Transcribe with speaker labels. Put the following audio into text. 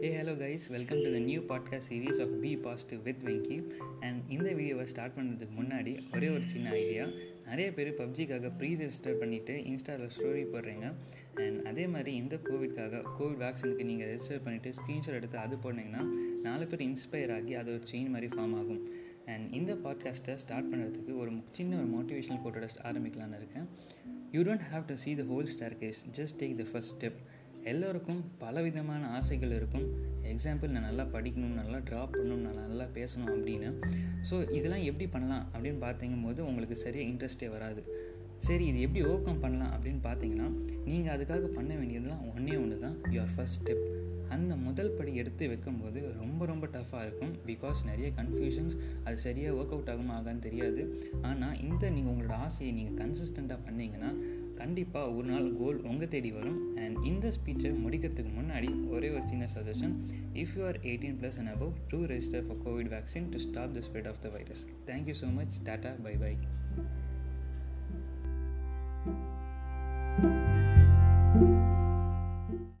Speaker 1: Guys welcome to the new podcast series of be positive with Venky and இந்த வீடியோவை start பண்ணுறதுக்கு முன்னாடி ஒரே ஒரு சின்ன ஐடியா நிறைய பேர் பப்ஜிக்காக ப்ரீ ரெஜிஸ்டர் பண்ணிவிட்டு இன்ஸ்டாவில் ஸ்டோரி போடுறீங்க. அண்ட் அதே மாதிரி இந்த கோவிட்காக கோவிட் வேக்சினுக்கு நீங்கள் ரெஜிஸ்டர் பண்ணிவிட்டு ஸ்க்ரீன்ஷாட் எடுத்து அது போனீங்கன்னா நாலு பேர் இன்ஸ்பயர் ஆகி அது ஒரு செயின் மாதிரி ஃபார்ம் ஆகும். அண்ட் இந்த பாட்காஸ்ட்டை ஸ்டார்ட் பண்ணுறதுக்கு ஒரு சின்ன ஒரு மோட்டிவேஷனல் கோட்டோட ஆரம்பிக்கலான்னு இருக்கேன். You don't have to see the whole staircase just take the first step எல்லோருக்கும் பலவிதமான ஆசைகள் இருக்கும். எக்ஸாம்பிள் நான் நல்லா படிக்கணும் நல்லா ட்ரா பண்ணணும் நான் நல்லா பேசணும் அப்படின்னு ஸோ இதெல்லாம் எப்படி பண்ணலாம் அப்படின்னு பார்த்தீங்கும் போது உங்களுக்கு சரியாக இன்ட்ரெஸ்டே வராது. சரி இது எப்படி ஓவர் கம் பண்ணலாம் அப்படின்னு பார்த்தீங்கன்னா நீங்கள் அதுக்காக பண்ண வேண்டியதுலாம் ஒன்றே ஒன்று தான் யுவர் ஃபஸ்ட் ஸ்டெப் அந்த முதல் படி எடுத்து வைக்கும்போது ரொம்ப ரொம்ப டஃப்பாக இருக்கும். பிகாஸ் நிறைய கன்ஃபியூஷன்ஸ் அது சரியாக ஒர்க் அவுட் ஆகுமா ஆகான்னு தெரியாது. ஆனால் இந்த நீங்கள் உங்களோட ஆசையை நீங்கள் கன்சிஸ்டண்ட்டாக பண்ணிங்கன்னா கண்டிப்பாக ஒரு நாள் கோல் உங்கள் தேடி வரும். அண்ட் இந்த ஸ்பீச்சை முடிக்கிறதுக்கு முன்னாடி ஒரே ஒரு சின்ன suggestion if you are eighteen plus and above to register for Covid vaccine to stop the spread of the virus thank you so much tata bye bye